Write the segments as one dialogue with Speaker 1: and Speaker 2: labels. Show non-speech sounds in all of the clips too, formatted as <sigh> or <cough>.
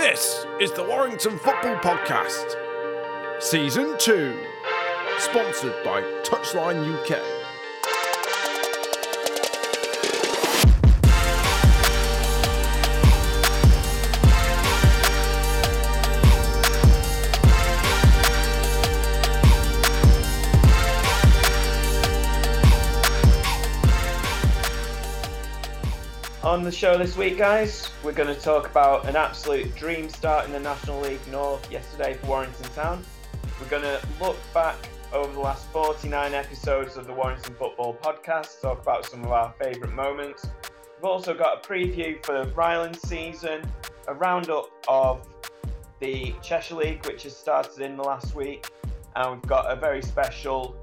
Speaker 1: This is the Warrington Football Podcast, Season 2, sponsored by Touchline UK.
Speaker 2: On the show this week, guys, we're going to talk about an absolute dream start in the National League North yesterday for Warrington Town. We're going to look back over the last 49 episodes of the Warrington Football Podcast, talk about some of our favourite moments. We've also got a preview for the Ryland season, a roundup of the Cheshire League, which has started in the last week, and we've got a very special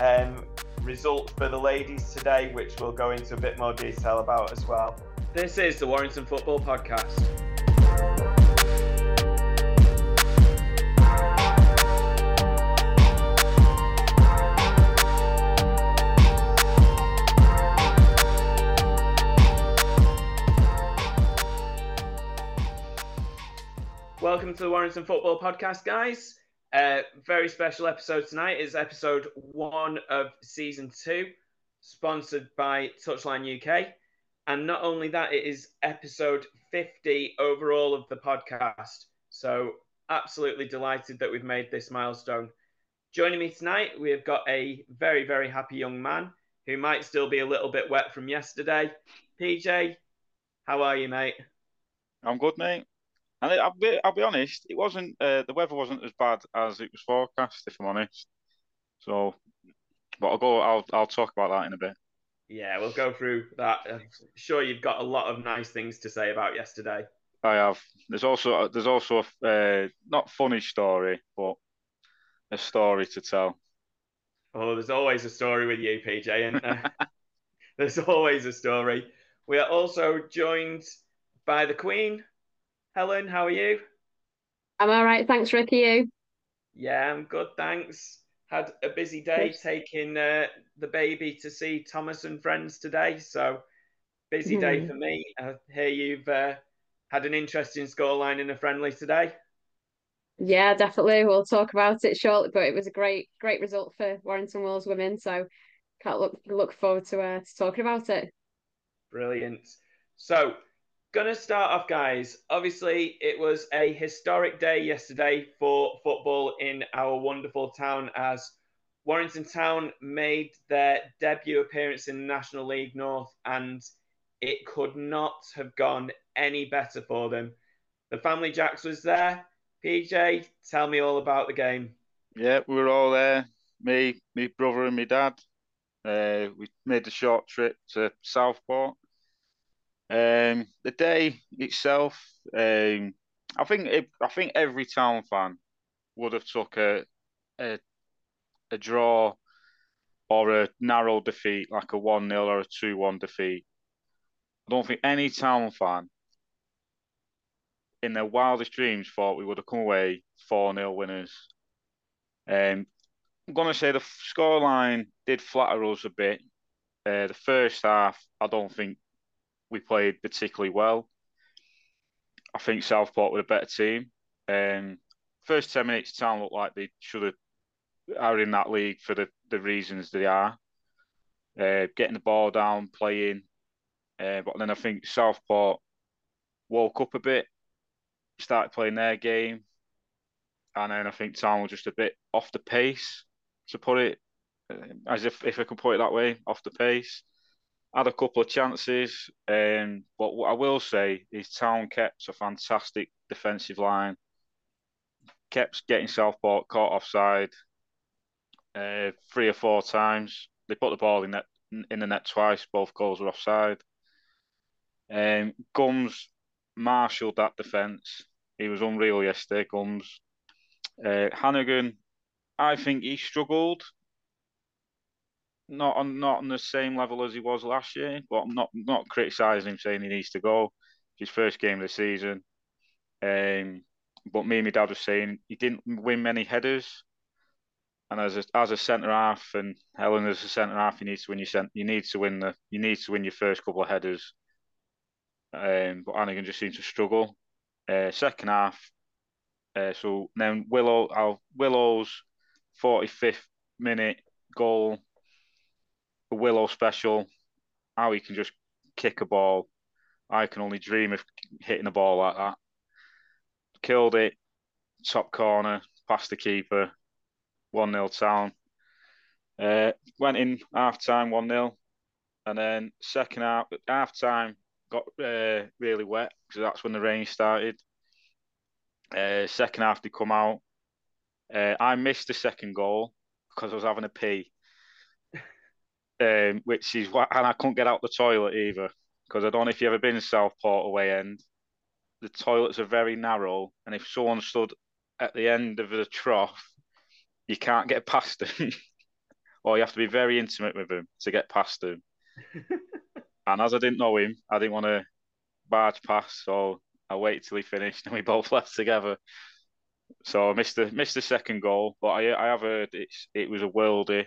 Speaker 2: um, result for the ladies today, which we'll go into a bit more detail about as well. This is the Warrington Football Podcast. Welcome to the Warrington Football Podcast, guys. Uh, very special episode tonight is episode one of season two, sponsored by Touchline UK. And not only that, it is episode 50 overall of the podcast. So, absolutely delighted that we've made this milestone. Joining me tonight, we have got a very, very happy young man who might still be a little bit wet from yesterday. PJ, how are you, mate?
Speaker 3: I'm good, mate. And I'll be, I'll be honest, it wasn't uh, the weather wasn't as bad as it was forecast, if I'm honest. So, but I'll go. I'll I'll talk about that in a bit.
Speaker 2: Yeah, we'll go through that. I'm sure you've got a lot of nice things to say about yesterday.
Speaker 3: I have. There's also there's also a uh, not funny story, but a story to tell.
Speaker 2: Oh, there's always a story with you, PJ, and <laughs> <laughs> there's always a story. We are also joined by the Queen, Helen. How are you?
Speaker 4: I'm all right, thanks, Ricky. You?
Speaker 2: Yeah, I'm good, thanks. Had a busy day taking uh, the baby to see Thomas and friends today, so busy day
Speaker 4: Mhm.
Speaker 2: for me. I hear you've uh, had an interesting scoreline in a friendly today.
Speaker 4: Yeah, definitely. We'll talk about it shortly, but it was a great, great result for Warrington Wolves women. So can't look look forward to uh, to talking about it.
Speaker 2: Brilliant. So, gonna start off, guys. Obviously, it was a historic day yesterday for football in our wonderful town as Warrington Town made their debut appearance in National League North, and it could not have gone any better for them. The family Jacks was there. PJ, tell me all about the game.
Speaker 3: Yeah, we were all there. Me, me brother, and my dad. Uh, we made a short trip to Southport. Um, the day itself, um, I think it, I think every town fan would have took a a, a draw or a narrow defeat, like a one 0 or a two one defeat. I don't think any town fan in their wildest dreams thought we would have come away 4 0 winners. Um, I'm to say the scoreline did flatter us a bit. Uh, the first half, I don't think we played particularly well. I think Southport were a better team. Um, first 10 minutes, Town looked like they should have are in that league for the, the reasons they are. Uh, getting the ball down, playing. Uh, but then I think Southport woke up a bit, started playing their game, and then I think Town were just a bit off the pace, to put it, uh, as if if I could put it that way, off the pace. Had a couple of chances, um, but what I will say is Town kept a fantastic defensive line, kept getting Southport caught offside uh, three or four times. They put the ball in net in the net twice. Both goals were offside. Um, Gums marshalled that defence. He was unreal yesterday. Gums. Uh, Hannigan, I think he struggled. Not on not on the same level as he was last year, but I'm not not criticising him saying he needs to go. It's His first game of the season. Um, but me and my dad were saying he didn't win many headers. And as a as a centre half, and Helen as a centre half, you need to win your cent- you need to win the you need to win your first couple of headers. Um, but Hannigan just seemed to struggle. Uh, second half, uh, so then Willow, our Willow's 45th minute goal, a Willow special, how he can just kick a ball. I can only dream of hitting a ball like that. Killed it, top corner, past the keeper, 1 0 town. Uh, went in half time 1 0. And then second half, half time got uh, really wet because that's when the rain started. Uh, second half they come out. Uh, I missed the second goal because I was having a pee, um, which is what, and I couldn't get out the toilet either because I don't know if you've ever been in Southport away end. The toilets are very narrow, and if someone stood at the end of the trough, you can't get past them, <laughs> or you have to be very intimate with them to get past them. <laughs> and as I didn't know him, I didn't want to barge past, so I waited till he finished, <laughs> and we both left together. So I missed the missed the second goal, but I I have heard it's it was a worldie.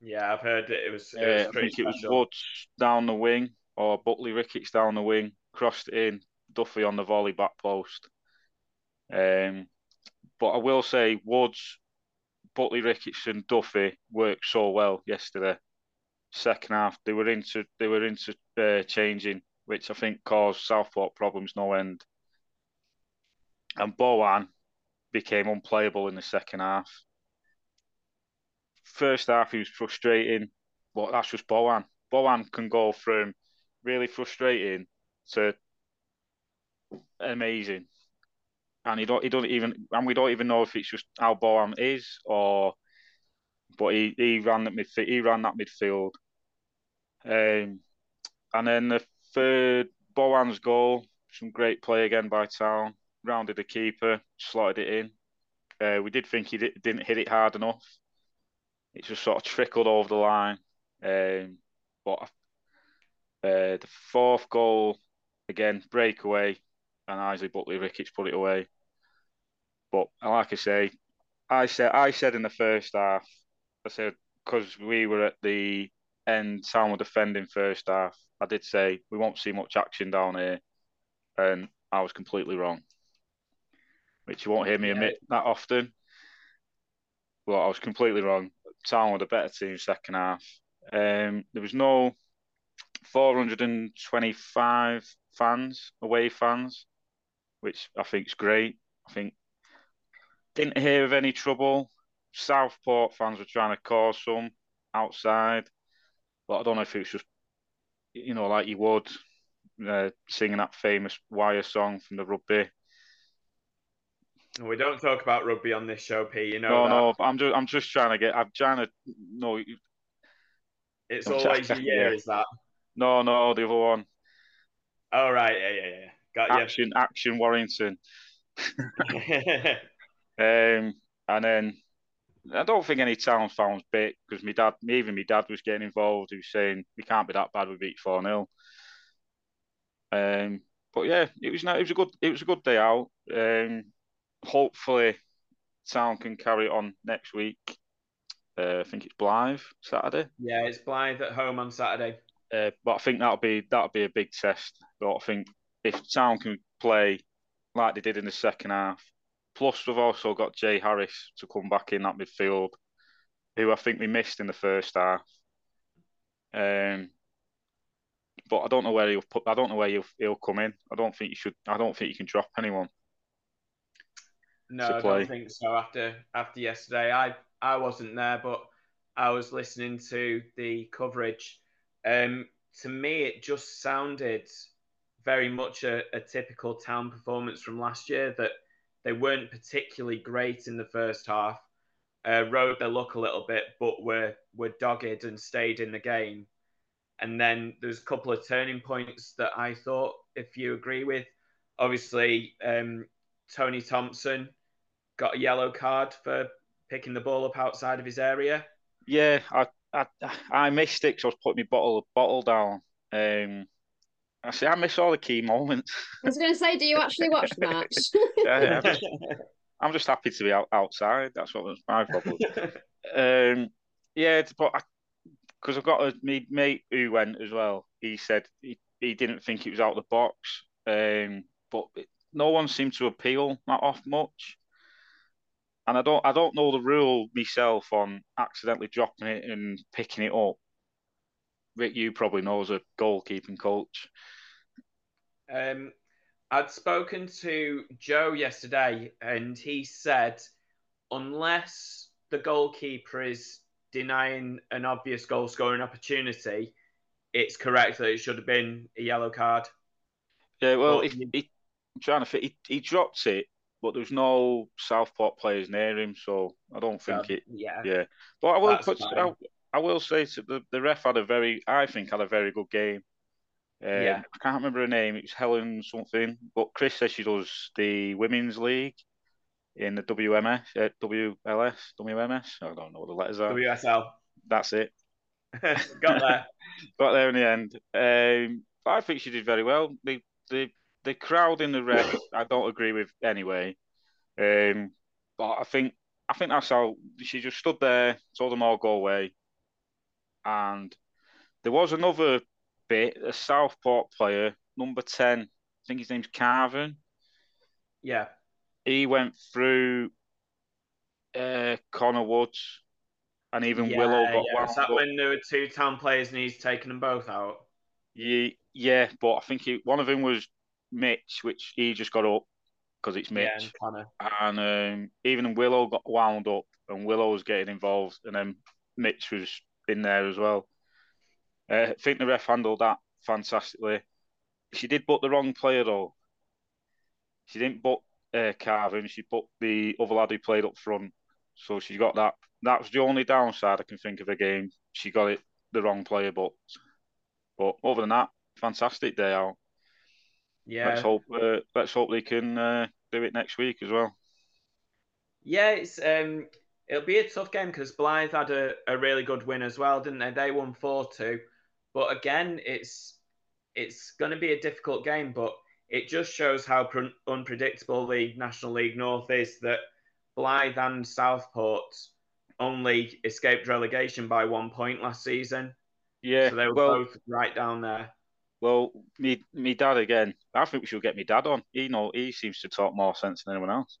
Speaker 2: Yeah, I've heard it. It was. It
Speaker 3: Uh,
Speaker 2: was
Speaker 3: I
Speaker 2: pretty
Speaker 3: think it was. Woods down the wing or Buckley Ricketts down the wing, crossed it in, Duffy on the volley back post. Um, but I will say Woods, Buckley Ricketts and Duffy worked so well yesterday. Second half they were into they were into uh, changing, which I think caused Southport problems no end. And Bowen became unplayable in the second half. First half he was frustrating, but that's just Bowen. Bowen can go from really frustrating to amazing, and he don't he don't even and we don't even know if it's just how Bowen is or, but he he ran that midfield he ran that midfield, um, and then the third Bowen's goal, some great play again by Town, rounded the keeper, slotted it in. Uh, we did think he di- didn't hit it hard enough. It just sort of trickled over the line. Um, but uh, the fourth goal, again, breakaway, and Isaac Buckley Ricketts put it away. But like I say, I said I said in the first half, I said because we were at the end, Town were defending first half. I did say we won't see much action down here, and I was completely wrong. Which you won't hear me
Speaker 2: Yeah.
Speaker 3: admit that often. Well, I was completely wrong. Town were the better team second half. Um, there was no 425 fans, away fans, which I think is great. I think didn't hear of any trouble. Southport fans were trying to cause some outside, but I don't know if it's just you know like you would uh, singing that famous wire song from the rugby.
Speaker 2: We don't talk about rugby on this show, P. You know
Speaker 3: No,
Speaker 2: that.
Speaker 3: no, I'm just I'm just trying to get. I'm trying to no,
Speaker 2: It's
Speaker 3: I'm
Speaker 2: always a year,
Speaker 3: yeah.
Speaker 2: is that?
Speaker 3: no, no. The other one,
Speaker 2: Oh right, yeah, yeah, yeah. Got
Speaker 3: action, action, Warrington. <laughs> Um, and then I don't think any town fans bit because my dad, even my dad was getting involved. He was saying we can't be that bad. We beat four 0 Um, but yeah, it was no, it was a good, it was a good day out. Um, hopefully, town can carry on next week. Uh, I think it's Blyth Saturday.
Speaker 2: yeah, it's Blyth at home on Saturday.
Speaker 3: Uh, but I think that'll be that'll be a big test. But I think if Town can play like they did in the second half, plus we've also got Jay Harris to come back in that midfield, who I think we missed in the first half. Um, but I don't know where he'll put. I don't know where he'll he'll come in. I don't think you should. I don't think you can drop anyone.
Speaker 2: No, I
Speaker 3: play.
Speaker 2: don't think so. After after yesterday, I I wasn't there, but I was listening to the coverage. Um, to me, it just sounded very much a, a typical town performance from last year. That they weren't particularly great in the first half, uh, rode their luck a little bit, but were were dogged and stayed in the game. And then there's a couple of turning points that I thought, if you agree with, obviously um, Tony Thompson got a yellow card for picking the ball up outside of his area.
Speaker 3: Yeah, I I, I missed it 'cause I was putting my bottle bottle down. Um, I see. I miss all the key moments.
Speaker 4: I was going to say, do you actually watch the match? <laughs>
Speaker 3: Yeah, I'm just, I'm just happy to be out, outside. That's what was my problem. <laughs> um, yeah, but because I've got a me mate who went as well. He said he, he didn't think it was out of the box. Um, but it, no one seemed to appeal that off much. And I don't I don't know the rule myself on accidentally dropping it and picking it up. Rick, you probably know as a goalkeeping coach.
Speaker 2: Um, I'd spoken to Joe yesterday, and he said unless the goalkeeper is denying an obvious goal scoring opportunity, it's correct that it should have been a yellow card.
Speaker 3: Yeah, well, he, he, I'm trying to fit. He, he dropped it, but there's no Southport players near him, so I don't think so, it.
Speaker 2: Yeah,
Speaker 3: yeah. But I will put. I, I, will say to the the ref had a very, I think, had a very good game. Um, yeah. I can't remember her name. It was Helen something. But Chris says she does the women's league in the WMS, uh, WLS, WMS. I don't know what the letters are.
Speaker 2: WSL.
Speaker 3: That's it. <laughs>
Speaker 2: Got there. <laughs>
Speaker 3: Got there in the end. Um, I think she did very well. The the the crowd in the red, I don't agree with anyway. Um, but I think I think that's how she just stood there, told them all go away, and there was another bit. A Southport player, number ten, I think his name's Carvin.
Speaker 2: Yeah,
Speaker 3: he went through uh, Connor Woods, and even
Speaker 2: yeah,
Speaker 3: Willow got
Speaker 2: yeah. Was that when there were two town players and he's taken them both out?
Speaker 3: Yeah, yeah, but I think he, one of them was Mitch, which he just got up because it's Mitch,
Speaker 2: yeah,
Speaker 3: and, and um, even Willow got wound up, and Willow was getting involved, and then Mitch was in there as well. Uh, I think the ref handled that fantastically. She did but the wrong player though. She didn't but uh, Carvin. She put the other lad who played up front. So she got that. That was the only downside I can think of a game. She got it the wrong player, but but other than that, fantastic day out.
Speaker 2: Yeah.
Speaker 3: Let's hope. Uh, let's hope they can uh, do it next week as well.
Speaker 2: Yeah, it's um, it'll be a tough game because Blyth had a, a really good win as well, didn't they? They won four two, but again, it's it's going to be a difficult game. But it just shows how unpredictable the National League North is that Blyth and Southport only escaped relegation by one point last season.
Speaker 3: Yeah,
Speaker 2: so they were well, both right down there.
Speaker 3: Well, me, me dad again. I think we should get me dad on. He know he seems to talk more sense than anyone else.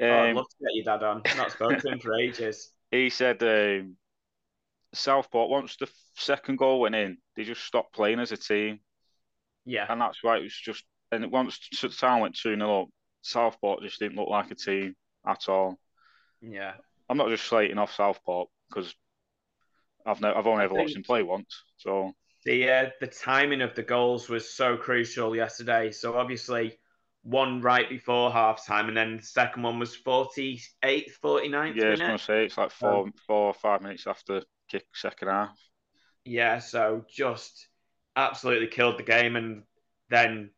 Speaker 2: Um, oh, I'd love to get your dad on. not spoken to him for ages. <laughs>
Speaker 3: He said um, Southport once the second goal went in, they just stopped playing as a team.
Speaker 2: Yeah,
Speaker 3: and that's why it was just and once Town went 2 0 up, Southport just didn't look like a team at all.
Speaker 2: Yeah.
Speaker 3: I'm not just slating off Southport because I've no, I've only I ever watched him play once. So
Speaker 2: the uh, the timing of the goals was so crucial yesterday. So obviously one right before half time and then the second one was 48th, 49th
Speaker 3: Yeah,
Speaker 2: I
Speaker 3: was going to say it's like four, um, four or five minutes after kick second half.
Speaker 2: Yeah, so just absolutely killed the game and then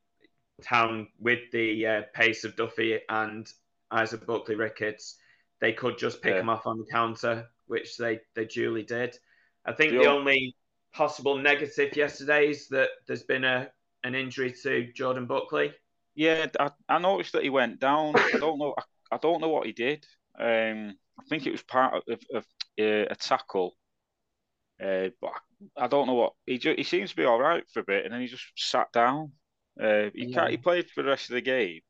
Speaker 2: Town with the uh, pace of Duffy and Isaac Buckley Ricketts, they could just pick yeah. him off on the counter, which they, they duly did. I think the, the only possible negative yesterday is that there's been a an injury to Jordan Buckley.
Speaker 3: Yeah, I, I noticed that he went down. I don't know. I, I don't know what he did. Um, I think it was part of, of, uh, a tackle, uh, but I don't know what he. Just, he seems to be all right for a bit, and then he just sat down. Uh, he yeah. can't. He played for the rest of the game,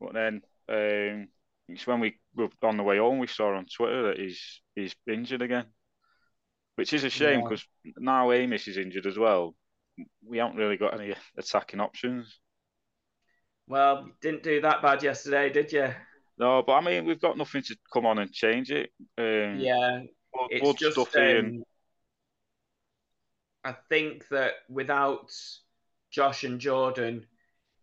Speaker 3: but then um, it's when we were on the way home we saw on Twitter that he's he's injured again, which is a shame because yeah. now Amis is injured as well. We haven't really got any attacking options.
Speaker 2: Well, didn't do that bad yesterday, did you?
Speaker 3: No, but I mean we've got nothing to come on and change it.
Speaker 2: Um, yeah, it's Wood, just. Um, and... I think that without Josh and Jordan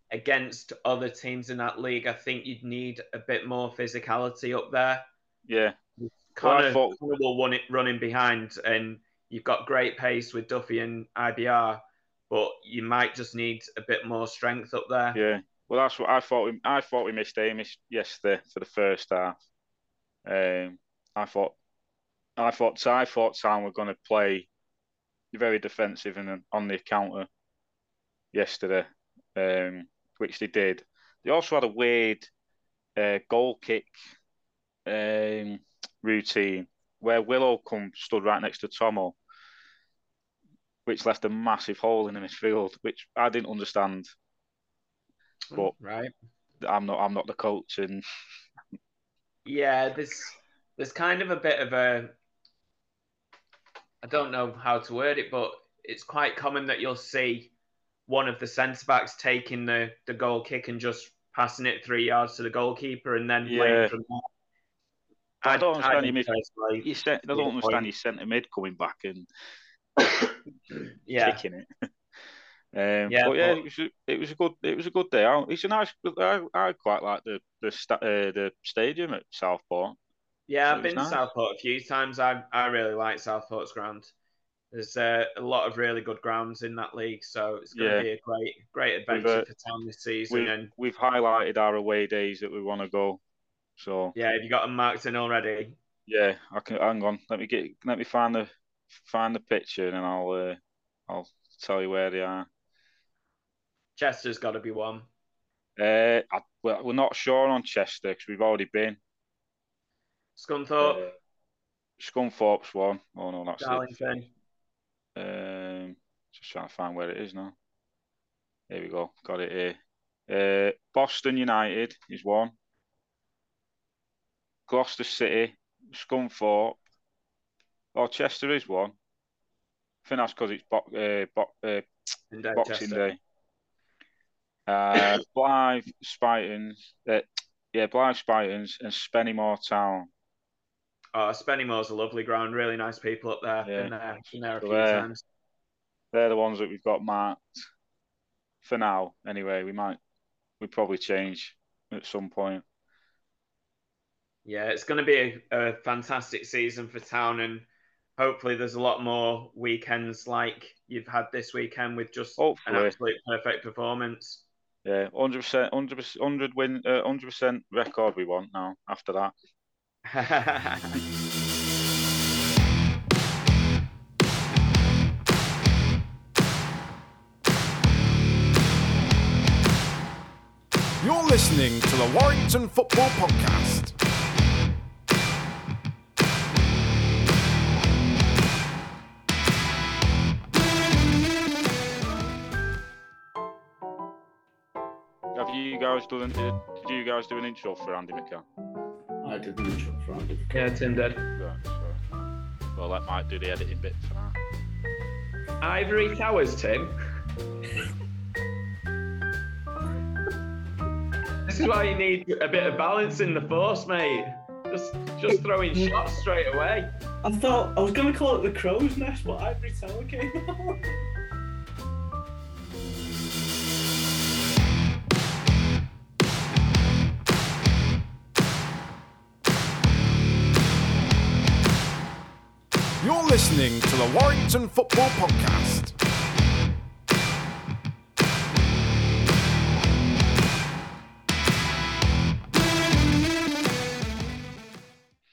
Speaker 2: against other teams in that league, I think you'd need a bit more physicality up there.
Speaker 3: Yeah.
Speaker 2: Connor, well, thought... Connor will run it running behind, and you've got great pace with Duffy and IBR, but you might just need a bit more strength up there.
Speaker 3: Yeah. Well, that's what I thought. We, I thought we missed Amis yesterday for the first half. Um, I thought, I thought, I thought Town were going to play very defensive and on the counter yesterday, um, which they did. They also had a weird uh, goal kick um, routine where Willow come stood right next to Tomo, which left a massive hole in the midfield, which I didn't understand.
Speaker 2: But right,
Speaker 3: I'm not I'm not the coach, and
Speaker 2: Yeah, there's there's kind of a bit of a I don't know how to word it, but it's quite common that you'll see one of the centre backs taking the, the goal kick and just passing it three yards to the goalkeeper and then
Speaker 3: Yeah.
Speaker 2: playing from there.
Speaker 3: I don't understand mid-
Speaker 2: personally-
Speaker 3: you cent- I don't understand
Speaker 2: point.
Speaker 3: your centre mid coming back and <coughs>
Speaker 2: yeah,
Speaker 3: kicking it. <laughs> Um,
Speaker 2: Yeah,
Speaker 3: but yeah,
Speaker 2: but-
Speaker 3: it was a, it was a good it was a good day out. It's a nice. I, I quite like the the sta- uh, the stadium at Southport.
Speaker 2: yeah.
Speaker 3: it
Speaker 2: I've been
Speaker 3: nice.
Speaker 2: to Southport a few times. I I really like Southport's ground. There's uh, a lot of really good grounds in that league, so it's going to
Speaker 3: Yeah.
Speaker 2: be a great great adventure
Speaker 3: uh,
Speaker 2: for town this season.
Speaker 3: We've
Speaker 2: And
Speaker 3: we've highlighted our away days that we want to go. So
Speaker 2: yeah, have you got them marked in already?
Speaker 3: yeah, I can hang on. Let me get let me find the find the picture and I'll uh, I'll tell you where they are.
Speaker 2: Chester's got to be one.
Speaker 3: Uh, I, well, we're not sure on Chester because we've already been.
Speaker 2: Scunthorpe,
Speaker 3: Uh, Scunthorpe's one. Oh no, that's it.
Speaker 2: Darlington.
Speaker 3: Um, just trying to find where it is now. Here we go. Got it here. Uh, Boston United is one. Gloucester City, Scunthorpe. Oh, Chester is one. I think that's because it's bo- uh, bo- uh, Boxing
Speaker 2: Chester.
Speaker 3: Day. Uh, Blyth. Uh, yeah, Blyth, Spartans, and Spennymoor Town.
Speaker 2: Oh, Spennymoor's a lovely ground. Really nice people up there.
Speaker 3: Yeah.
Speaker 2: Been there, been there a
Speaker 3: So
Speaker 2: few times.
Speaker 3: They're the ones that we've got marked for now. Anyway, we might we probably change at some point.
Speaker 2: Yeah, it's going to be a, a fantastic season for town, and hopefully there's a lot more weekends like you've had this weekend with just an
Speaker 3: Hopefully.
Speaker 2: absolute perfect performance.
Speaker 3: Yeah, hundred percent, hundred percent, hundred win, uh, hundred percent record we want now. After that, <laughs>
Speaker 1: You're listening to the Warrington Football Podcast.
Speaker 3: Guys done? Uh, did you guys do an intro for Andy McCann?
Speaker 5: I did an intro for Andy.
Speaker 2: yeah, Tim did.
Speaker 3: Right, so, well, that might do the editing bit for that.
Speaker 2: Ivory Towers, Tim. this is why you need a bit of balance in the force, mate. Just, just throwing shots straight away.
Speaker 5: I thought I was going to call it the Crow's Nest, but Ivory Tower came out.
Speaker 1: You're listening to the Warrington Football Podcast.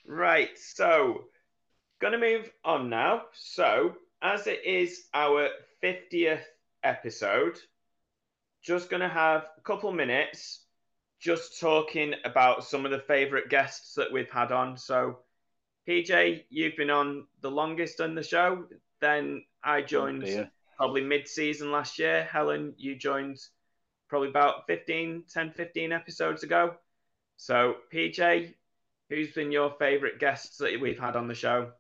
Speaker 2: Right, so gonna move on now. So, as it is our 50th episode, just gonna have a couple minutes just talking about some of the favorite guests that we've had on. So, PJ, you've been on the longest on the show. Then I joined
Speaker 3: dear.
Speaker 2: probably mid season last year. Helen, you joined probably about 15, 10, 15 episodes ago. So, PJ, who's been your favourite guests that we've had on the show?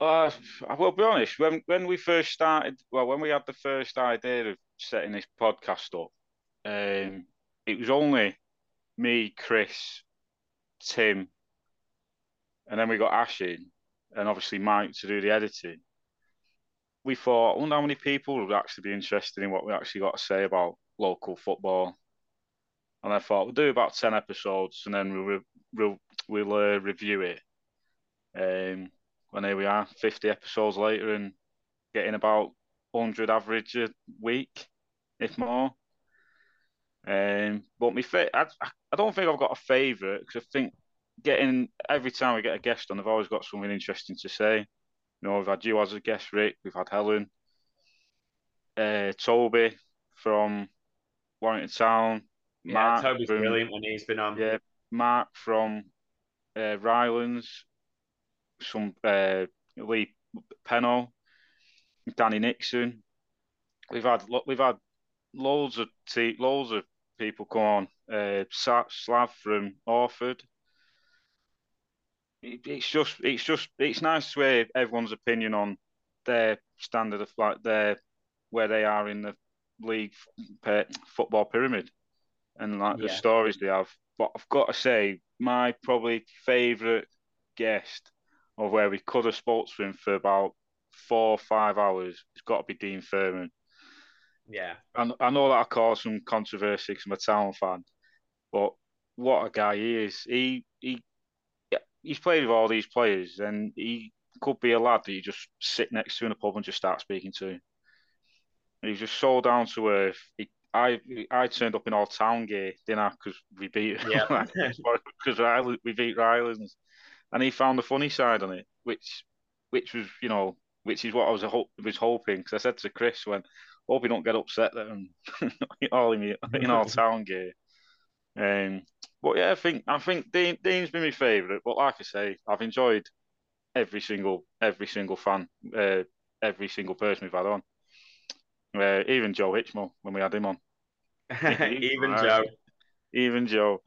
Speaker 3: Uh, I will be honest. When when we first started, well, when we had the first idea of setting this podcast up, um, it was only me, Chris, Tim, and then we got Ash in, and obviously Mike to do the editing. We thought, I wonder how many people would actually be interested in what we actually got to say about local football. And I thought we'll do about ten episodes, and then we'll we'll, we'll uh, review it. Um, and here we are, 50 episodes later and getting about 100 average a week, if more. Um, but my fa- I, I don't think I've got a favourite because I think getting every time we get a guest on, they've always got something interesting to say. You know, we've had you as a guest, Rick. We've had Helen, uh, Toby from Warrington Town,
Speaker 2: Yeah,
Speaker 3: Mark
Speaker 2: Toby's
Speaker 3: from-
Speaker 2: brilliant when he's been on.
Speaker 3: yeah, Mark from uh, Rylands, some uh, Lee Pennell, Danny Nixon. We've had we've had loads of te- loads of people come on. Uh, Slav from Orford. It, it's just, it's just, it's nice to hear everyone's opinion on their standard of like their where they are in the league football pyramid and like yeah. the stories they have. But I've got to say, my probably favourite guest of where we could have spoke to him for about four or five hours has got to be Dean Furman.
Speaker 2: Yeah.
Speaker 3: I, I know that I caused some controversy because I'm a town fan, but what a guy he is. He he he's played with all these players and he could be a lad that you just sit next to in a pub and just start speaking to. He's just so down to earth. He, I I turned up in all town gear, didn't I? Because we beat
Speaker 2: yeah <laughs>
Speaker 3: because we beat Rylands, and he found the funny side on it, which which was you know which is what I was was hoping because I said to Chris when hope he don't get upset that I'm all in, in all town gear. Um, but yeah, I think I think Dean, Dean's been my favourite. But like I say, I've enjoyed every single every single fan, uh, every single person we've had on. Uh, even Joe Hitchmo when we had him on. <laughs>
Speaker 2: even Joe.
Speaker 3: Even Joe.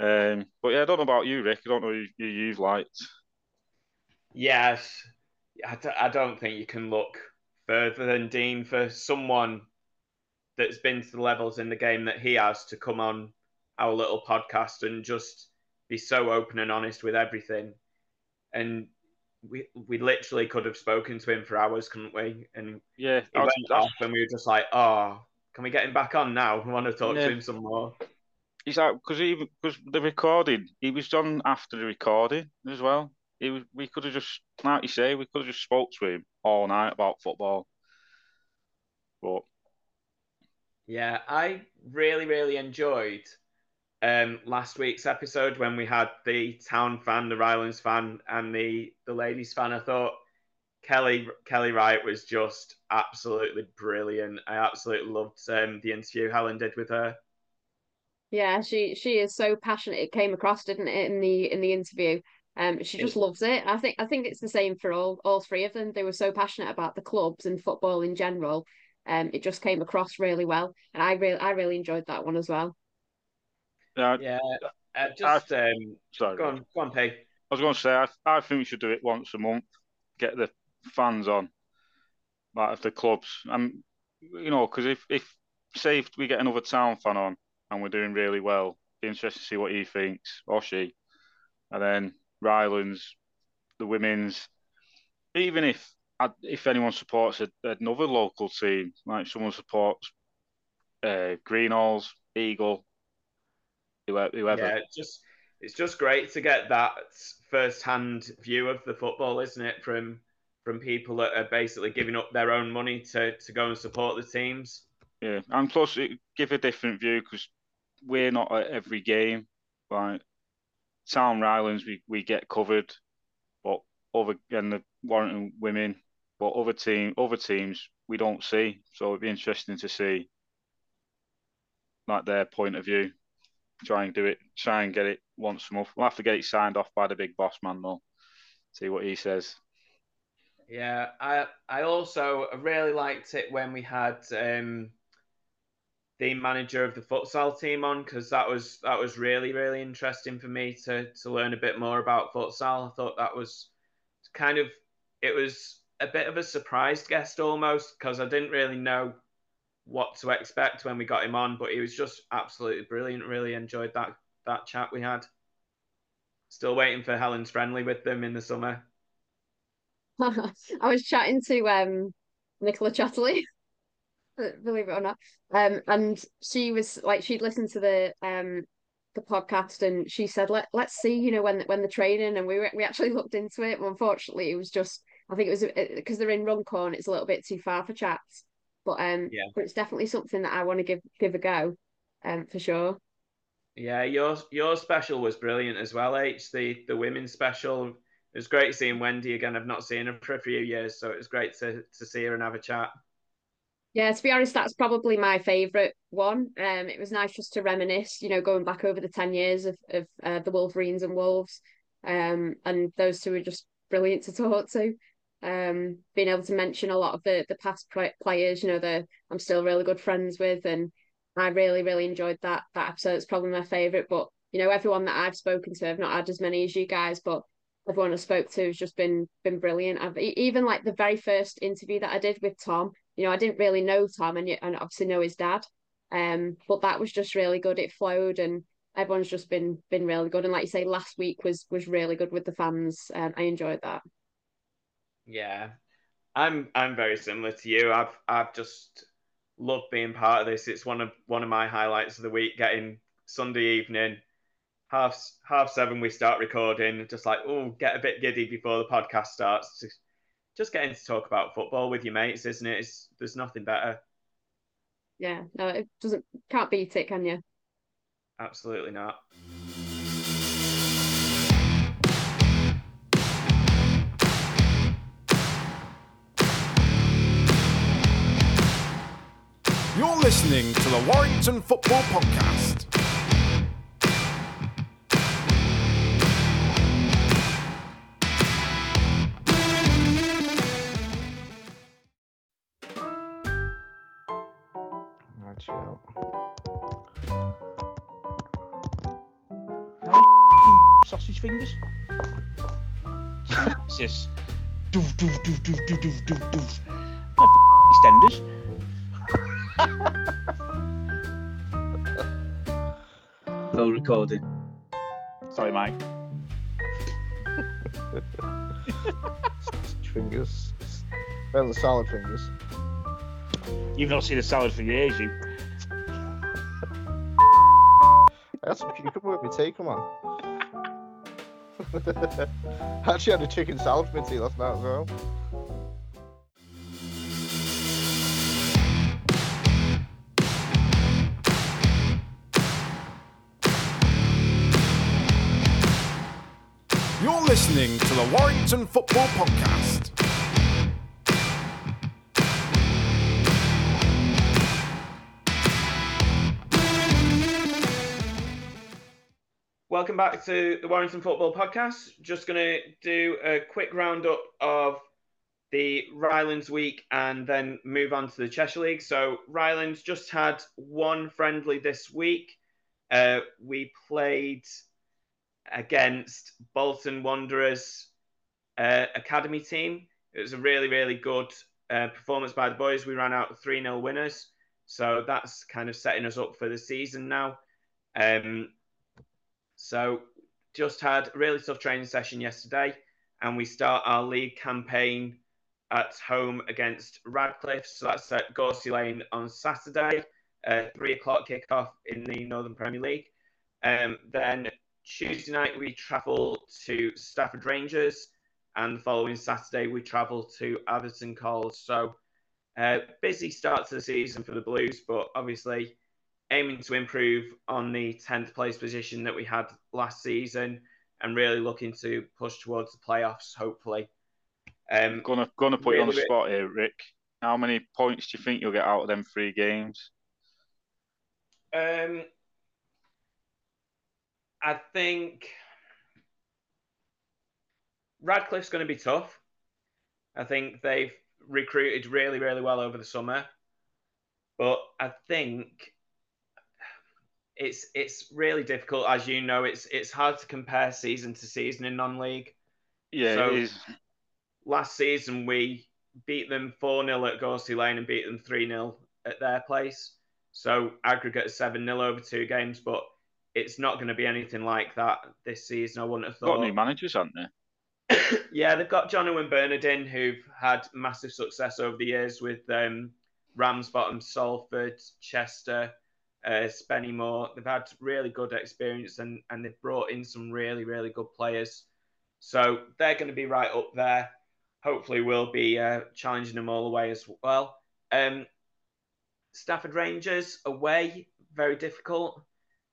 Speaker 3: Um, but yeah, I don't know about you, Rick. I don't know who, who you've liked.
Speaker 2: Yes, I d- I don't think you can look further than Dean for someone that's been to the levels in the game that he has to come on our little podcast and just be so open and honest with everything. And we we literally could have spoken to him for hours, couldn't we? And
Speaker 3: yeah,
Speaker 2: he went off, and we were just like, "Oh, can we get him back on now? We want to talk yeah. to him some more."
Speaker 3: He's like, because even because the recording, he was done after the recording as well. He was, we could have just, like you say, we could have just spoke to him all night about football. But
Speaker 2: yeah, I really, really enjoyed um, last week's episode when we had the town fan, the Rylands fan, and the the ladies fan. I thought Kelly Kelly Wright was just absolutely brilliant. I absolutely loved um, the interview Helen did with her.
Speaker 4: Yeah, she she is so passionate. It came across, didn't it, in the in the interview? Um, she just loves it. I think I think it's the same for all all three of them. They were so passionate about the clubs and football in general. Um, it just came across really well, and I really I really enjoyed that one as well.
Speaker 3: Yeah,
Speaker 2: yeah. Uh, just I, um, sorry, go on, go on, Peg.
Speaker 3: I was going to say I, I think we should do it once a month. Get the fans on, like of the clubs, and you know, because if if say if we get another town fan on and we're doing really well, be interested to see what he thinks or she, and then Rylands, the women's. Even if if anyone supports a, another local team, like someone supports uh, Greenhalls, Eagle, whoever.
Speaker 2: Yeah, it's just it's just great to get that first-hand view of the football, isn't it? From from people that are basically giving up their own money to, to go and support the teams.
Speaker 3: Yeah, and plus it give a different view because we're not at every game. Like Town Rylands, we, we get covered, but other and the Warrington women, but other team other teams we don't see. So it'd be interesting to see like their point of view. Try and do it. Try and get it once a month. We'll have to get it signed off by the big boss man though. See what he says.
Speaker 2: Yeah, I I also really liked it when we had um, the manager of the futsal team on because that was that was really really interesting for me to to learn a bit more about futsal. I thought that was kind of it was a bit of a surprised guest almost because I didn't really know what to expect when we got him on, but he was just absolutely brilliant. Really enjoyed that that chat we had. Still waiting for Helen's friendly with them in the summer. <laughs>
Speaker 4: I was chatting to um Nicola Chatterley <laughs> believe it or not. Um, and she was like, she'd listened to the um the podcast, and she said, "Let let's see, you know, when when the training." And we we actually looked into it. unfortunately, it was just, I think it was because they're in Runcorn, it's a little bit too far for chats. But um, yeah, but it's definitely something that I want to give give a go, um, for sure.
Speaker 2: Yeah, your your special was brilliant as well, H. The the women's special. It was great seeing Wendy again. I've not seen her for a few years, so it was great to to see her and have a chat.
Speaker 4: Yeah, to be honest, that's probably my favourite one. Um, it was nice just to reminisce, you know, going back over the ten years of of uh, the Wolverines and Wolves, um, and those two were just brilliant to talk to. Um, being able to mention a lot of the the past players, you know, that I'm still really good friends with, and I really, really enjoyed that that episode. It's probably my favourite. But you know, everyone that I've spoken to, I've not had as many as you guys, but everyone I spoke to has just been been brilliant. I've even like the very first interview that I did with Tom. You know, I didn't really know Tom, and and obviously know his dad. Um, but that was just really good. It flowed, and everyone's just been been really good. And like you say, last week was was really good with the fans. Um, I enjoyed that.
Speaker 2: Yeah, I'm I'm very similar to you. I've I've just loved being part of this. It's one of one of my highlights of the week. Getting Sunday evening, half half seven, we start recording. Just like oh, get a bit giddy before the podcast starts. Just, just getting to talk about football with your mates, isn't it? It's, there's nothing better.
Speaker 4: Yeah, no, it doesn't can't beat it, can you?
Speaker 2: Absolutely not.
Speaker 1: You're listening to the Warrington Football Podcast.
Speaker 6: Chill.
Speaker 7: sausage fingers. <laughs> Yes. Doof, doof, doof, doof, doof, doof, doof, doof. My f- extenders. Full recording. Sorry, Mike.
Speaker 6: Sausage <laughs> fingers. Better than salad fingers.
Speaker 7: You've not seen a salad for years, you.
Speaker 6: I had some cucumber with me tea, come on. <laughs> I actually had a chicken salad for my tea last night as well.
Speaker 1: Listening to the Warrington Football Podcast.
Speaker 2: Welcome back to the Warrington Football Podcast. Just going to do a quick roundup of the Rylands week and then move on to the Cheshire League. So, Rylands just had one friendly this week. Uh, we played against Bolton Wanderers uh, Academy team. It was a really, really good uh, performance by the boys. We ran out 3 0 winners. So, that's kind of setting us up for the season now. Um, so just had a really tough training session yesterday, and we start our league campaign at home against Radcliffe. So that's at Gorsey Lane on Saturday, uh, three o'clock kickoff in the Northern Premier League. Um, then Tuesday night we travel to Stafford Rangers, and the following Saturday we travel to Atherton Colls. So uh, busy start to the season for the Blues, but obviously aiming to improve on the 10th place position that we had last season and really looking to push towards the playoffs, hopefully. Um,
Speaker 3: Gonna gonna put you on the spot here, Rick. How many points do you think you'll get out of them three games?
Speaker 2: um, I think Radcliffe's going to be tough. I think they've recruited really, really well over the summer. But I think it's it's really difficult, as you know. It's it's hard to compare season to season in non-league.
Speaker 3: Yeah,
Speaker 2: So- last season we beat them 4 0 at Gorsey Lane and beat them 3 0 at their place. So aggregate 7 0 over two games, but it's not going to be anything like that this season. I wouldn't have thought.
Speaker 3: Got new managers, haven't they? <coughs>
Speaker 2: yeah, they've got John Owen Bernardin, who've had massive success over the years with um, Ramsbottom, Salford, Chester, uh, Spennymoor. They've had really good experience and, and they've brought in some really, really good players. So they're going to be right up there. Hopefully, we'll be uh, challenging them all away as well. Um, Stafford Rangers away, very difficult.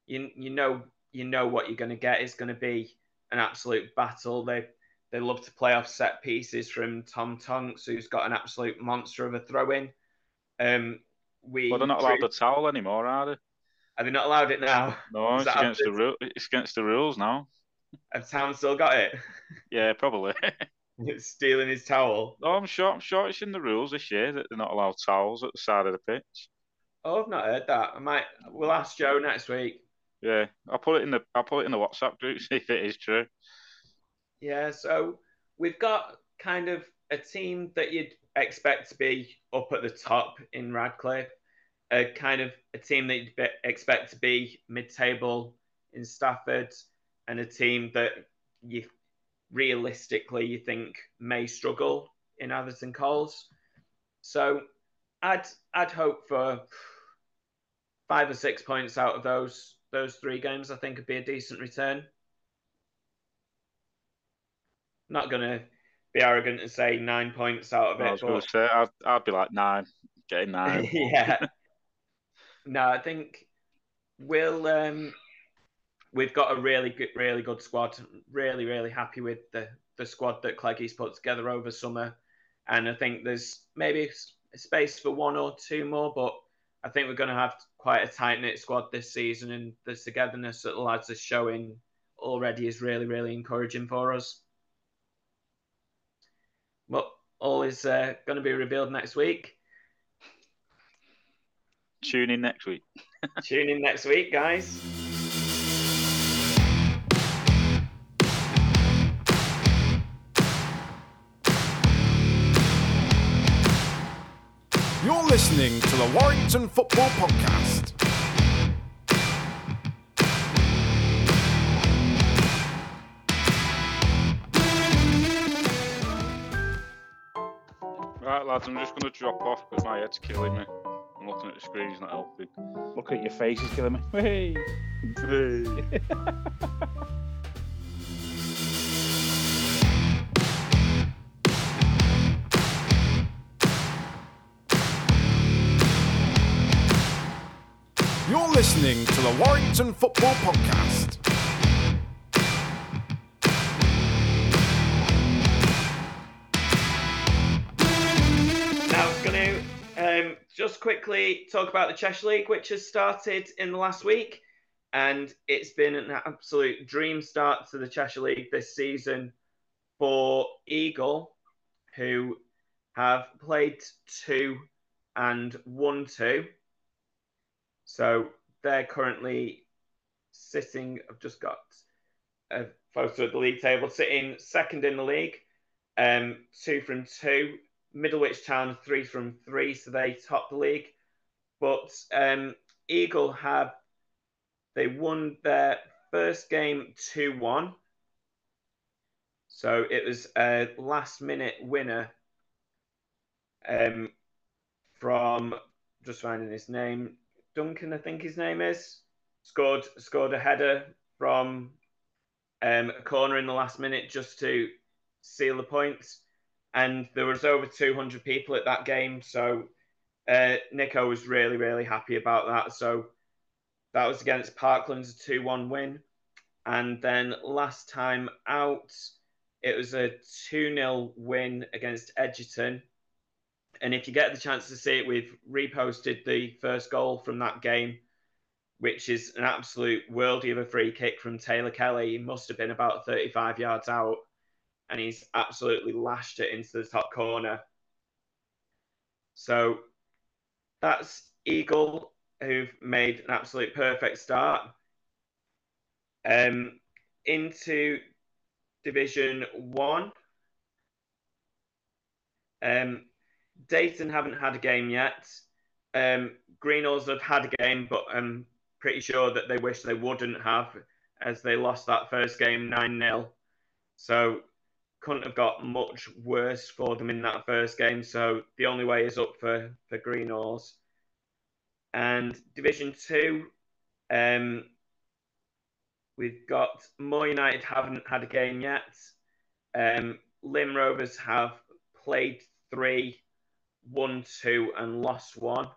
Speaker 2: You you know you know what you're going to get. It's going to be an absolute battle. They they love to play off set pieces from Tom Tonks, who's got an absolute monster of a throw in. Um, we
Speaker 3: Well, they're not allowed the towel anymore, are they?
Speaker 2: Are they not allowed it now?
Speaker 3: No, <laughs> it's against the rule. It's against the rules now.
Speaker 2: Have Town still got it? <laughs>
Speaker 3: Yeah, probably. <laughs>
Speaker 2: Stealing his towel.
Speaker 3: no, I'm sure. I'm sure it's in the rules this year that they're not allowed towels at the side of the pitch.
Speaker 2: Oh, I've not heard that. I might. We'll ask Joe next week.
Speaker 3: Yeah, I'll put it in the I'll put it in the WhatsApp group <laughs> see if it is true.
Speaker 2: Yeah, so we've got kind of a team that you'd expect to be up at the top in Radcliffe, a kind of a team that you'd expect to be mid-table in Stafford, and a team that you realistically you think may struggle in Atherton Colls. So I'd I'd hope for five or six points out of those those three games. I think would be a decent return. Not gonna be arrogant and say nine points out of it.
Speaker 3: I was going to say I'd, I'd be like nine, getting nine. <laughs>
Speaker 2: yeah. No, I think we'll um we've got a really good really good squad. Really, really happy with the the squad that Cleggie's put together over summer. And I think there's maybe space for one or two more, but I think we're going to have quite a tight knit squad this season, and the togetherness that the lads are showing already is really, really encouraging for us. But all is uh, going to be revealed next week.
Speaker 3: Tune in next week.
Speaker 2: Tune in next week, guys.
Speaker 1: Listening to the Warrington Football Podcast.
Speaker 3: Right, lads, I'm just going to drop off because my head's killing me. I'm looking at the screen, it's not helping.
Speaker 7: Look at your face is killing me. Hey. <laughs>
Speaker 1: You're <laughs> listening to the Warrington Football Podcast.
Speaker 2: Now, I'm going to um, just quickly talk about the Cheshire League, which has started in the last week. And it's been an absolute dream start to the Cheshire League this season for Eagle, who have played two and won two. So they're currently sitting, I've just got a photo of the league table, sitting second in the league, um, two from two. Middlewich Town three from three, so they top the league. But um, Eagle have they won their first game two one. So it was a last minute winner um, from just finding his name Duncan, I think his name is scored scored a header from um, a corner in the last minute just to seal the points and there was over 200 people at that game. So uh, Nico was really, really happy about that. So that was against Parkland's 2 1 win. And then last time out, it was a 2 0 win against Egerton. And if you get the chance to see it, we've reposted the first goal from that game, which is an absolute worldie of a free kick from Taylor Kelly. He must have been about 35 yards out and he's absolutely lashed it into the top corner. So that's Eagle, who've made an absolute perfect start. Um, into Division One. Um, Daten haven't had a game yet. Um, have had a game, but I'm pretty sure that they wish they wouldn't have, as they lost that first game 9 0. So couldn't have got much worse for them in that first game. So the only way is up for for Greenalls. And Division Two, um, we've got Moore United haven't had a game yet. Um, Lymm Rovers have played three, won two, and lost one.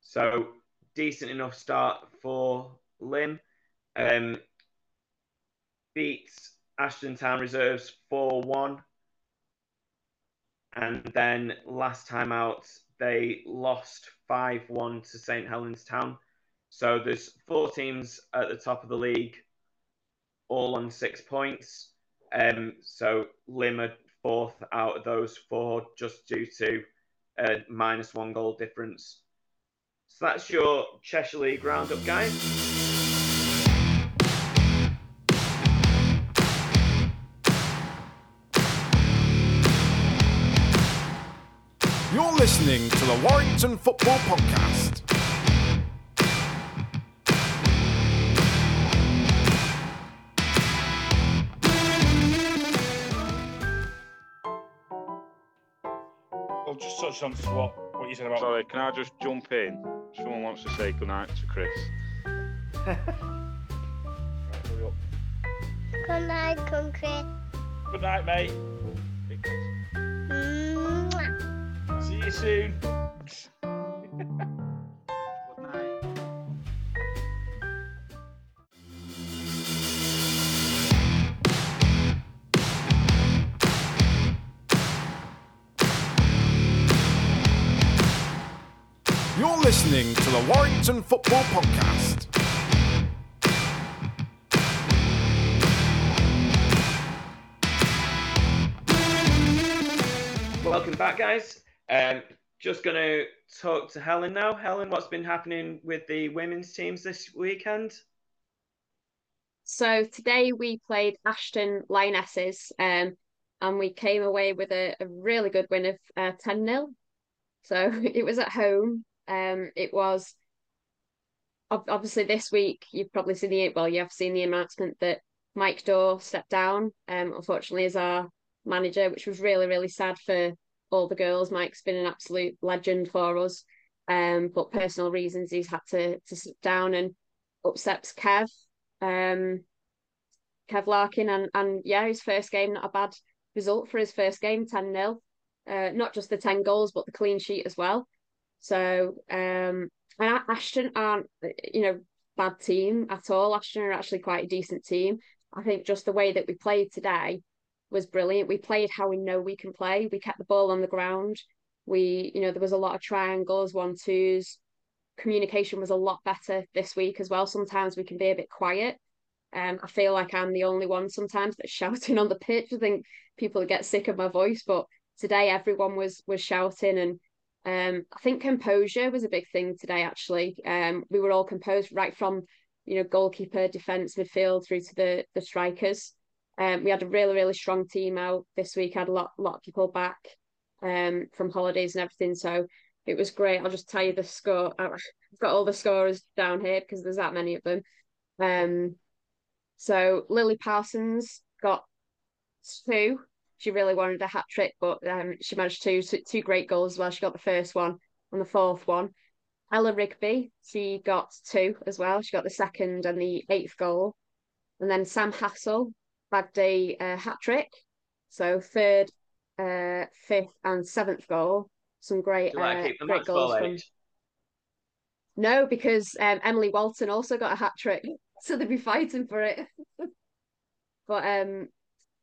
Speaker 2: So decent enough start for Lymm. Um, beats Ashton Town Reserves 4 1. And then last time out, they lost 5 1 to St. Helens Town. So there's four teams at the top of the league, all on six points. Um, so Lymm are fourth out of those four, just due to a minus one goal difference. So that's your Cheshire League roundup, guys.
Speaker 1: You're listening to the Warrington Football Podcast.
Speaker 7: I'll touch on to what, what you said about.
Speaker 3: Sorry, can I just jump in? Someone wants to say goodnight to Chris.
Speaker 7: Right, hurry up.
Speaker 8: Good night, Concrete.
Speaker 7: Good night, mate.
Speaker 8: Mwah.
Speaker 7: See you soon. <laughs>
Speaker 1: the Warrington Football Podcast.
Speaker 2: Welcome back, guys. Um, just going to talk to Helen now. Helen, what's been happening with the women's teams this weekend?
Speaker 4: So today we played Ashton Lionesses, um, and we came away with a, a really good win of uh, 10 0. So <laughs> it was at home. Um, it was obviously this week you've probably seen the well, you have seen the announcement that Mike Dorr stepped down, um, unfortunately, as our manager, which was really, really sad for all the girls. Mike's been an absolute legend for us. Um, but personal reasons he's had to to sit down and upsets Kev um, Kev Larkin, and and yeah, his first game not a bad result for his first game, 10-0. Uh, not just the 10 goals, but the clean sheet as well. So um, and Ashton aren't you know bad team at all. Ashton are actually quite a decent team. I think just the way that we played today was brilliant. We played how we know we can play. We kept the ball on the ground. We, you know, there was a lot of triangles, one twos. Communication was a lot better this week as well. Sometimes we can be a bit quiet. Um, I feel like I'm the only one sometimes that's <laughs> shouting on the pitch. I think people get sick of my voice, but today everyone was was shouting and um, I think composure was a big thing today. Actually, um, we were all composed right from you know goalkeeper, defense, midfield through to the the strikers. Um, we had a really really strong team out this week. Had a lot lot of people back um, from holidays and everything, so it was great. I'll just tell you the score. I've <laughs> got all the scorers down here because there's that many of them. Um, so Lily Parsons got two. She really wanted a hat trick, but um, she managed two great goals as well. She got the first one and the fourth one. Ella Rigby, she got two as well. She got the second and the eighth goal. And then Sam Hassel bagged a uh, hat trick. So third, uh, fifth, and seventh goal. Some great, uh,
Speaker 2: to keep the
Speaker 4: great goals from. No, because um, Emily Walton also got a hat trick, <laughs> so they'd be fighting for it. <laughs> but um,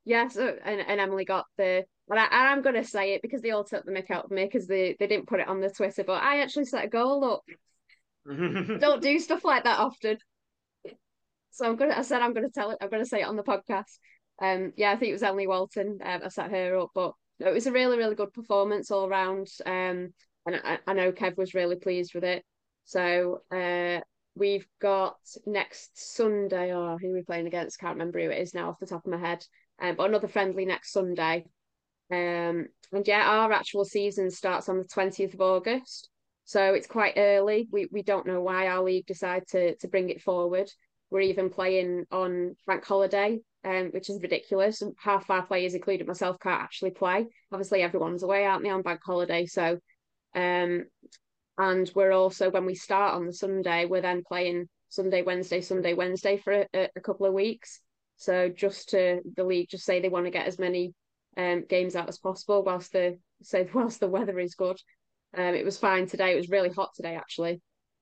Speaker 4: yeah, so and, and Emily got the. But I, I'm gonna say it because they all took the mick out of me because they, they didn't put it on the Twitter. But I actually set a goal up. <laughs> Don't do stuff like that often. So I'm gonna. I said I'm gonna tell it. I'm gonna say it on the podcast. Um, yeah, I think it was Emily Walton. Um, I set her up, but no, it was a really, really good performance all round. Um, and I, I know Kev was really pleased with it. So uh, we've got next Sunday, or who are we playing against? Can't remember who it is now off the top of my head. Um, but another friendly next Sunday. Um, and yeah, our actual season starts on the 20th of August. So it's quite early. We we don't know why our league decided to to bring it forward. We're even playing on bank holiday, um, which is ridiculous. Half our players, including myself, can't actually play. Obviously, everyone's away, aren't they, on bank holiday? So, um, and we're also when we start on the Sunday, we're then playing Sunday, Wednesday, Sunday, Wednesday for a, a couple of weeks. So just to the league, just say they want to get as many um games out as possible whilst the say <laughs> whilst the weather is good. Um, it was fine today. It was really hot today actually,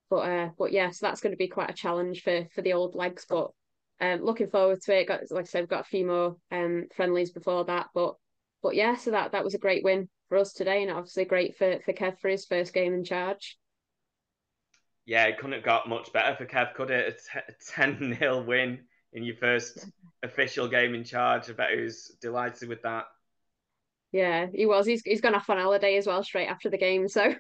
Speaker 4: but uh, but yeah, so that's going to be quite a challenge for for the old legs. But um, looking forward to it. Got like I said, we've got a few more um friendlies before that, but but yeah, so that that was a great win for us today, and obviously great for for Kev for his first game in charge.
Speaker 2: Yeah, it couldn't have got much better for Kev, could it? A 10 <laughs> 0 win in your first official game in charge. I bet he was delighted with that.
Speaker 4: Yeah, he was. He's he's gone off on holiday as well straight after the game, so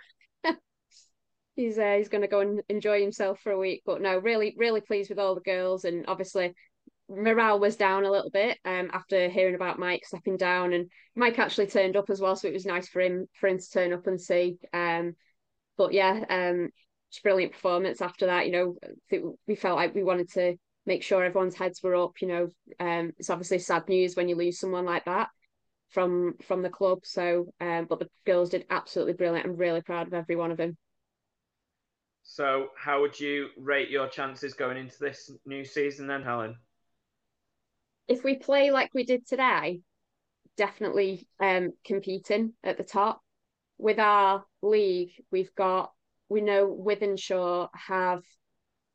Speaker 4: <laughs> he's uh, he's going to go and enjoy himself for a week. But no, really, really pleased with all the girls, and obviously morale was down a little bit um, after hearing about Mike stepping down, and Mike actually turned up as well, so it was nice for him for him to turn up and see. Um, but yeah, um, brilliant performance after that. You know, we felt like we wanted to make sure everyone's heads were up. You know, um, it's obviously sad news when you lose someone like that from from the club. So, um, but the girls did absolutely brilliant. I'm really proud of every one of them.
Speaker 2: So, how would you rate your chances going into this new season then, Helen?
Speaker 4: If we play like we did today, definitely um, competing at the top. With our league, we've got we know Wythenshawe have.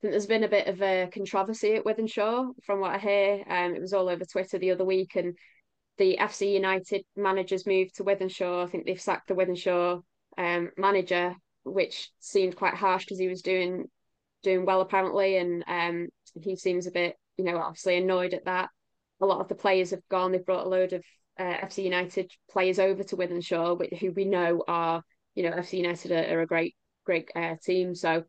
Speaker 4: Think there's been a bit of a controversy at Wythenshawe from what I hear. Um, it was all over Twitter the other week, and the FC United managers moved to Wythenshawe. I think they've sacked the Wythenshawe um, manager, which seemed quite harsh because he was doing doing well apparently, and um, he seems a bit, you know, obviously annoyed at that. A lot of the players have gone. They've brought a load of uh, FC United players over to Wythenshawe, who we know are, you know, FC United are, are a great great uh, team. So,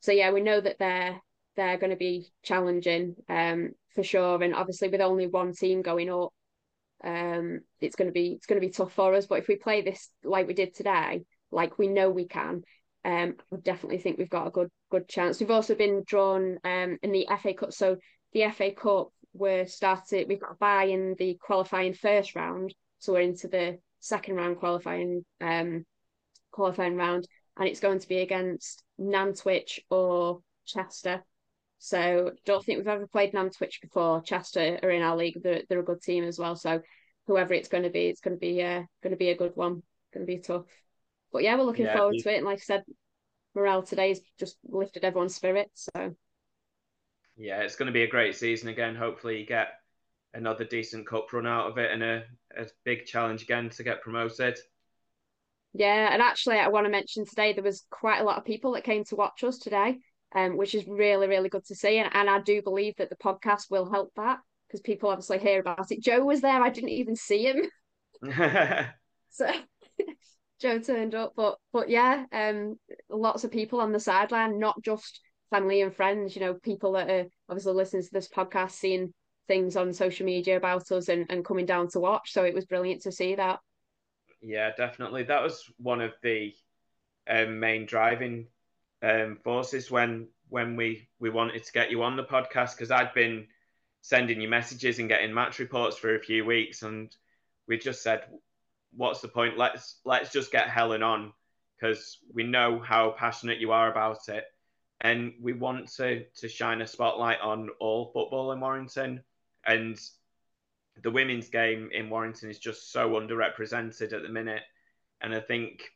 Speaker 4: so yeah, we know that they're they're going to be challenging um, for sure, and obviously with only one team going up, um, it's going to be it's going to be tough for us. But if we play this like we did today, like we know we can, um, I definitely think we've got a good good chance. We've also been drawn um in the FA Cup, so the FA Cup we're started. We've got a bye in the qualifying first round, so we're into the second round qualifying um qualifying round, and it's going to be against Nantwich or Chester. So don't think we've ever played Nantwich before. Chester are in our league; they're, they're a good team as well. So whoever it's going to be, it's going to be uh, going to be a good one. Going to be tough. But yeah, we're looking yeah, forward to it. And like I said, morale today's just lifted everyone's spirits. So
Speaker 2: yeah, it's going to be a great season again. Hopefully, you get another decent cup run out of it and a, a big challenge again to get promoted.
Speaker 4: Yeah, and actually, I want to mention today there was quite a lot of people that came to watch us today, um, which is really, really good to see. And, and I do believe that the podcast will help that because people obviously hear about it. Joe was there; I didn't even see him. <laughs> <laughs> so <laughs> Joe turned up, but but yeah, um, lots of people on the sideline, not just family and friends. You know, people that are obviously listening to this podcast, seeing things on social media about us and, and coming down to watch. So it was brilliant to see that.
Speaker 2: Yeah, definitely. That was one of the um, main driving um, forces when when we we wanted to get you on the podcast because I'd been sending you messages and getting match reports for a few weeks, and we just said what's the point? Let's let's just get Helen on because we know how passionate you are about it, and we want to to shine a spotlight on all football in Warrington, and the women's game in Warrington is just so underrepresented at the minute, and I think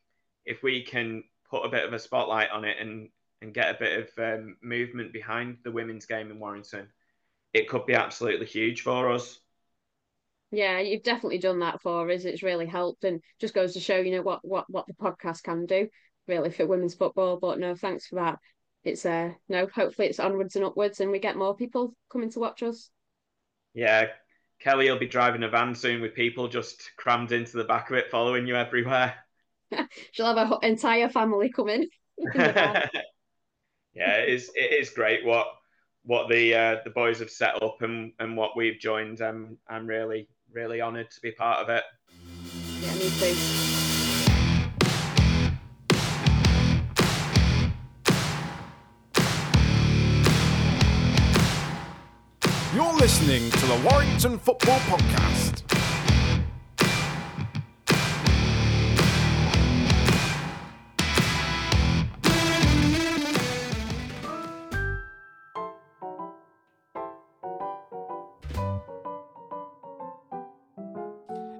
Speaker 2: if we can put a bit of a spotlight on it and and get a bit of um, movement behind the women's game in Warrington, it could be absolutely huge for us.
Speaker 4: Yeah, you've definitely done that for us. It's really helped and just goes to show, you know, what what what the podcast can do really for women's football. But no, thanks for that. It's uh no, hopefully it's onwards and upwards and we get more people coming to watch us.
Speaker 2: Yeah. Kelly will be driving a van soon with people just crammed into the back of it, following you everywhere. <laughs>
Speaker 4: She'll have an entire family coming. <laughs> <laughs>
Speaker 2: yeah, it is. It is great what what the uh, the boys have set up and, and what we've joined. Um, I'm really really honoured to be part of it.
Speaker 4: Yeah, me too.
Speaker 1: Listening to the Warrington Football Podcast.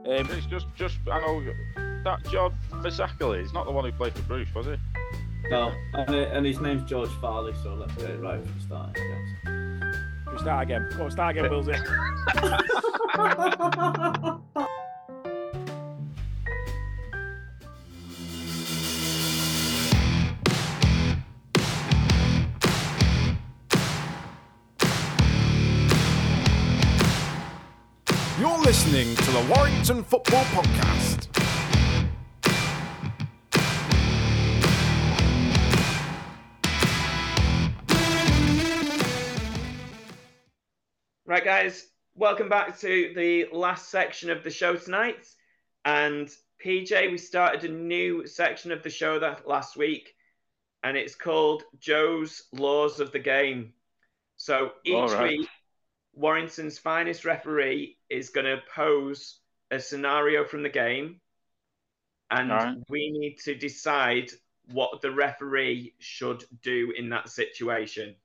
Speaker 3: Um, it's just, just I know that John Fasakali is not the one who played for Bruce, was he?
Speaker 5: No, and, and his name's George Farley, so let's get it right from the start.
Speaker 7: Start again. Go start again, Willsy.
Speaker 1: You're listening to the Warrington Football Podcast.
Speaker 2: Guys, welcome back to the last section of the show tonight. And PJ, we started a new section of the show that last week, and it's called Joe's Laws of the Game. So each
Speaker 3: All right.
Speaker 2: week, Warrington's finest referee is going to pose a scenario from the game, and
Speaker 3: All right.
Speaker 2: we need to decide what the referee should do in that situation.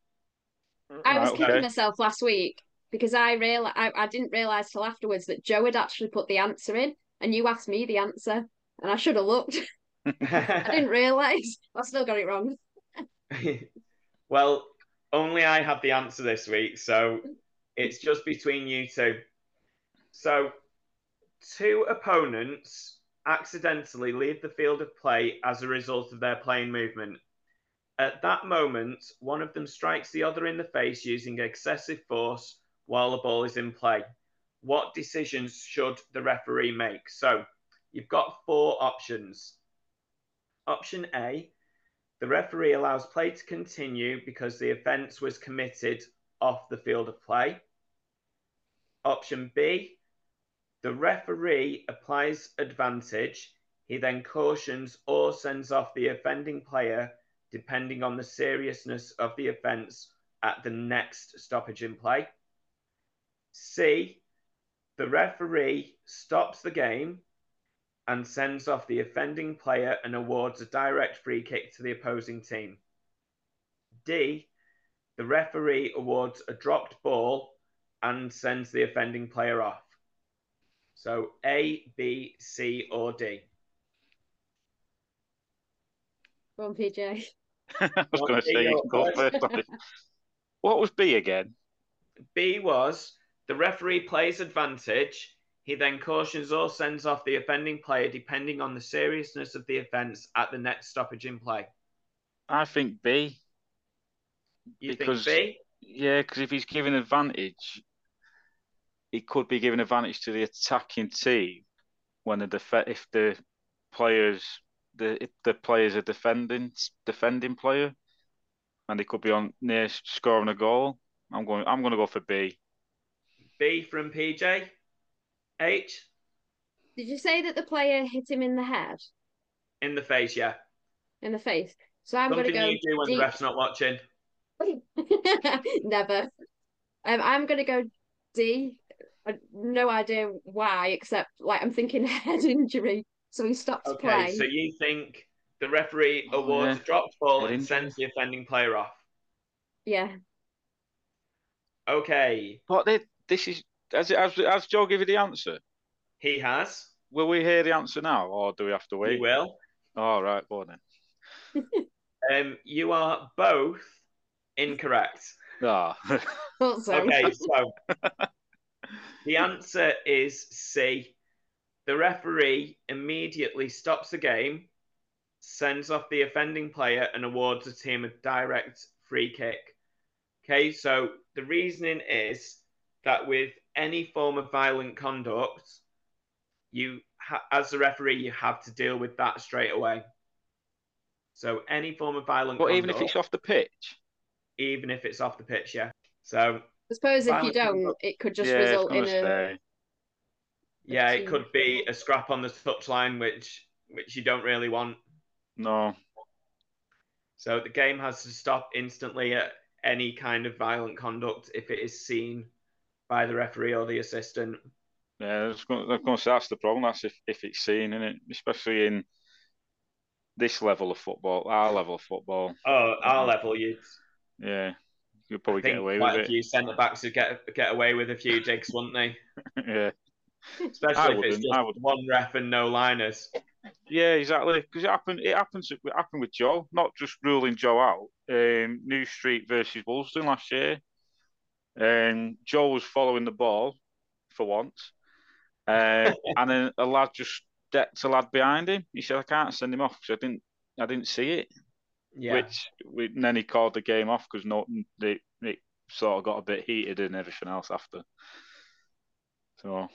Speaker 4: I was
Speaker 3: Right,
Speaker 4: kicking
Speaker 3: okay.
Speaker 4: myself last week because I real I, I didn't realise till afterwards that Joe had actually put the answer in and you asked me the answer and I should have looked. <laughs> I didn't <laughs> realise. I still got it wrong. <laughs>
Speaker 2: well, only I have the answer this week, so it's just between you two. So, two opponents accidentally leave the field of play as a result of their playing movement. At that moment, one of them strikes the other in the face using excessive force while the ball is in play. What decisions should the referee make? So, you've got four options. Option A, the referee allows play to continue because the offence was committed off the field of play. Option B, the referee applies advantage. He then cautions or sends off the offending player depending on the seriousness of the offence at the next stoppage in play. C, the referee stops the game and sends off the offending player and awards a direct free kick to the opposing team. D, the referee awards a dropped ball and sends the offending player off. So A, B, C, or D.
Speaker 4: Go on, PJ. <laughs>
Speaker 3: I was going to say you can go first. What was B again?
Speaker 2: B was the referee plays advantage. He then cautions or sends off the offending player depending on the seriousness of the offence at the next stoppage in play.
Speaker 3: I think B.
Speaker 2: You
Speaker 3: Because-
Speaker 2: think B?
Speaker 3: Yeah, because if he's giving advantage, he could be giving advantage to the attacking team when the def- if the players the if the player's a defending defending player, and they could be on near scoring a goal. I'm going. I'm going to go for B.
Speaker 2: B from PJ. H
Speaker 4: Did you say that the player hit him in the head,
Speaker 2: in the face, yeah.
Speaker 4: in the face? So I'm going to go.
Speaker 2: Something
Speaker 4: go
Speaker 2: you do when
Speaker 4: D.
Speaker 2: the ref's not watching. <laughs>
Speaker 4: Never. Um, I'm going to go D. I, no idea why, except like I'm thinking <laughs> head injury, so he stops playing.
Speaker 2: Okay,
Speaker 4: play.
Speaker 2: so you think the referee
Speaker 3: Oh,
Speaker 2: awards
Speaker 3: yeah.
Speaker 2: a dropped ball and sends the offending player off.
Speaker 4: Yeah.
Speaker 2: Okay,
Speaker 3: But they, this is as as as Joe give you the answer.
Speaker 2: he has.
Speaker 3: Will we hear the answer now, or do we have to
Speaker 2: He
Speaker 3: wait?
Speaker 2: will.
Speaker 3: All right, go on then. <laughs>
Speaker 2: Um, you are both incorrect.
Speaker 3: Ah, <laughs>
Speaker 4: Thought so.
Speaker 2: Okay, so <laughs> the answer is C. The referee immediately stops the game, sends off the offending player, and awards the team a direct free kick. Okay, so the reasoning is that with any form of violent conduct, you, ha- as the referee, you have to deal with that straight away. So any form of violent
Speaker 3: but
Speaker 2: conduct,
Speaker 3: even if it's off the pitch,
Speaker 2: even if it's off the pitch, yeah. So
Speaker 4: I suppose if you don't,
Speaker 2: conduct.
Speaker 4: it could just
Speaker 3: yeah,
Speaker 4: result in
Speaker 3: gonna
Speaker 4: a.
Speaker 2: Yeah, it could be a scrap on the touchline, which which you don't really want.
Speaker 3: No,
Speaker 2: So the game has to stop instantly at any kind of violent conduct if it is seen by the referee or the assistant.
Speaker 3: Yeah, I was going, I was going to say that's the problem. That's if, if it's seen in it, especially in this level of football, our level of football.
Speaker 2: Oh, our level, you'd
Speaker 3: Yeah, you'll
Speaker 2: I
Speaker 3: probably get away
Speaker 2: quite
Speaker 3: with
Speaker 2: a
Speaker 3: it.
Speaker 2: few centre backs would get get away with a few jigs, wouldn't they? <laughs>
Speaker 3: yeah,
Speaker 2: Especially
Speaker 3: I
Speaker 2: if it's just one ref and no liners.
Speaker 3: yeah, exactly. Because it happened. It happens. It happened with Joe. Not just ruling Joe out. Um, New Street versus Woolston last year. Um, Joe was following the ball for once, uh, <laughs> and then a lad just decked a lad behind him. He said, "I can't send him off because I didn't, I didn't see it."
Speaker 2: Yeah.
Speaker 3: Which we, and then he called the game off because no, it, it sort of got a bit heated and everything else after. So,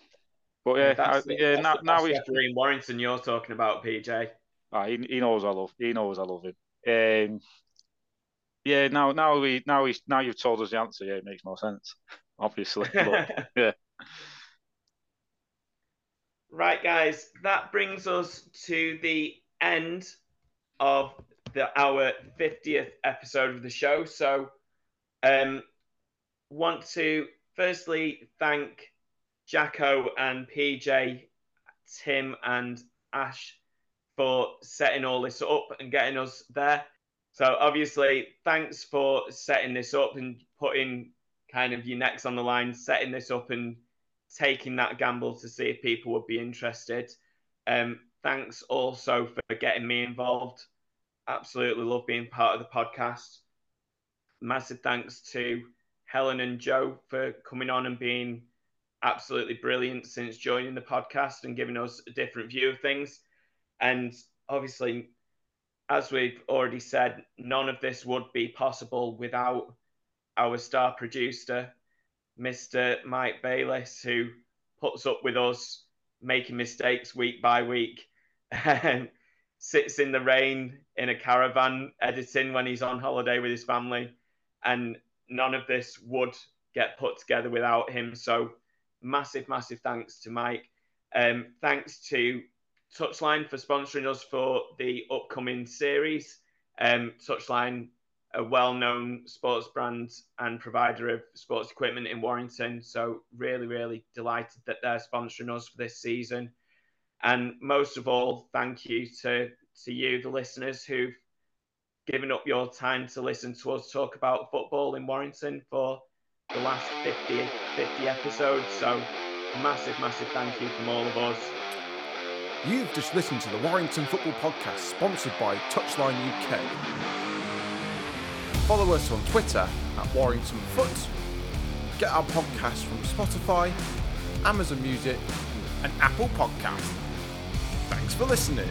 Speaker 3: but yeah, I,
Speaker 2: the,
Speaker 3: yeah.
Speaker 2: that's
Speaker 3: Now, now he's
Speaker 2: Warrington you're talking about, PJ.
Speaker 3: ah, he, he knows I love he knows I love him. Um, yeah. Now, now we now he's now you've told us the answer. Yeah, it makes more sense. obviously. <laughs> But, yeah.
Speaker 2: Right, guys, that brings us to the end of the our 50th episode of the show. So, um, want to firstly thank Jacko and PJ, Tim and Ash for setting all this up and getting us there. So obviously, thanks for setting this up and putting kind of your necks on the line, setting this up and taking that gamble to see if people would be interested. Um, thanks also for getting me involved. Absolutely love being part of the podcast. Massive thanks to Helen and Joe for coming on and being absolutely brilliant since joining the podcast and giving us a different view of things. And obviously, as we've already said, none of this would be possible without our star producer, Mr. Mike Bayliss, who puts up with us making mistakes week by week and sits in the rain in a caravan editing when he's on holiday with his family. And none of this would get put together without him. So, massive, massive thanks to Mike. Um, thanks to Touchline for sponsoring us for the upcoming series. Um, Touchline, a well known sports brand and provider of sports equipment in Warrington. So, really, really delighted that they're sponsoring us for this season. And most of all, thank you to, to you, the listeners, who've given up your time to listen to us talk about football in Warrington for the last 50, 50 episodes. So, massive, massive thank you from all of us.
Speaker 1: You've just listened to the Warrington Football Podcast, sponsored by Touchline UK. Follow us on Twitter at Warrington Foot. Get our podcast from Spotify, Amazon Music, and Apple Podcast. Thanks for listening.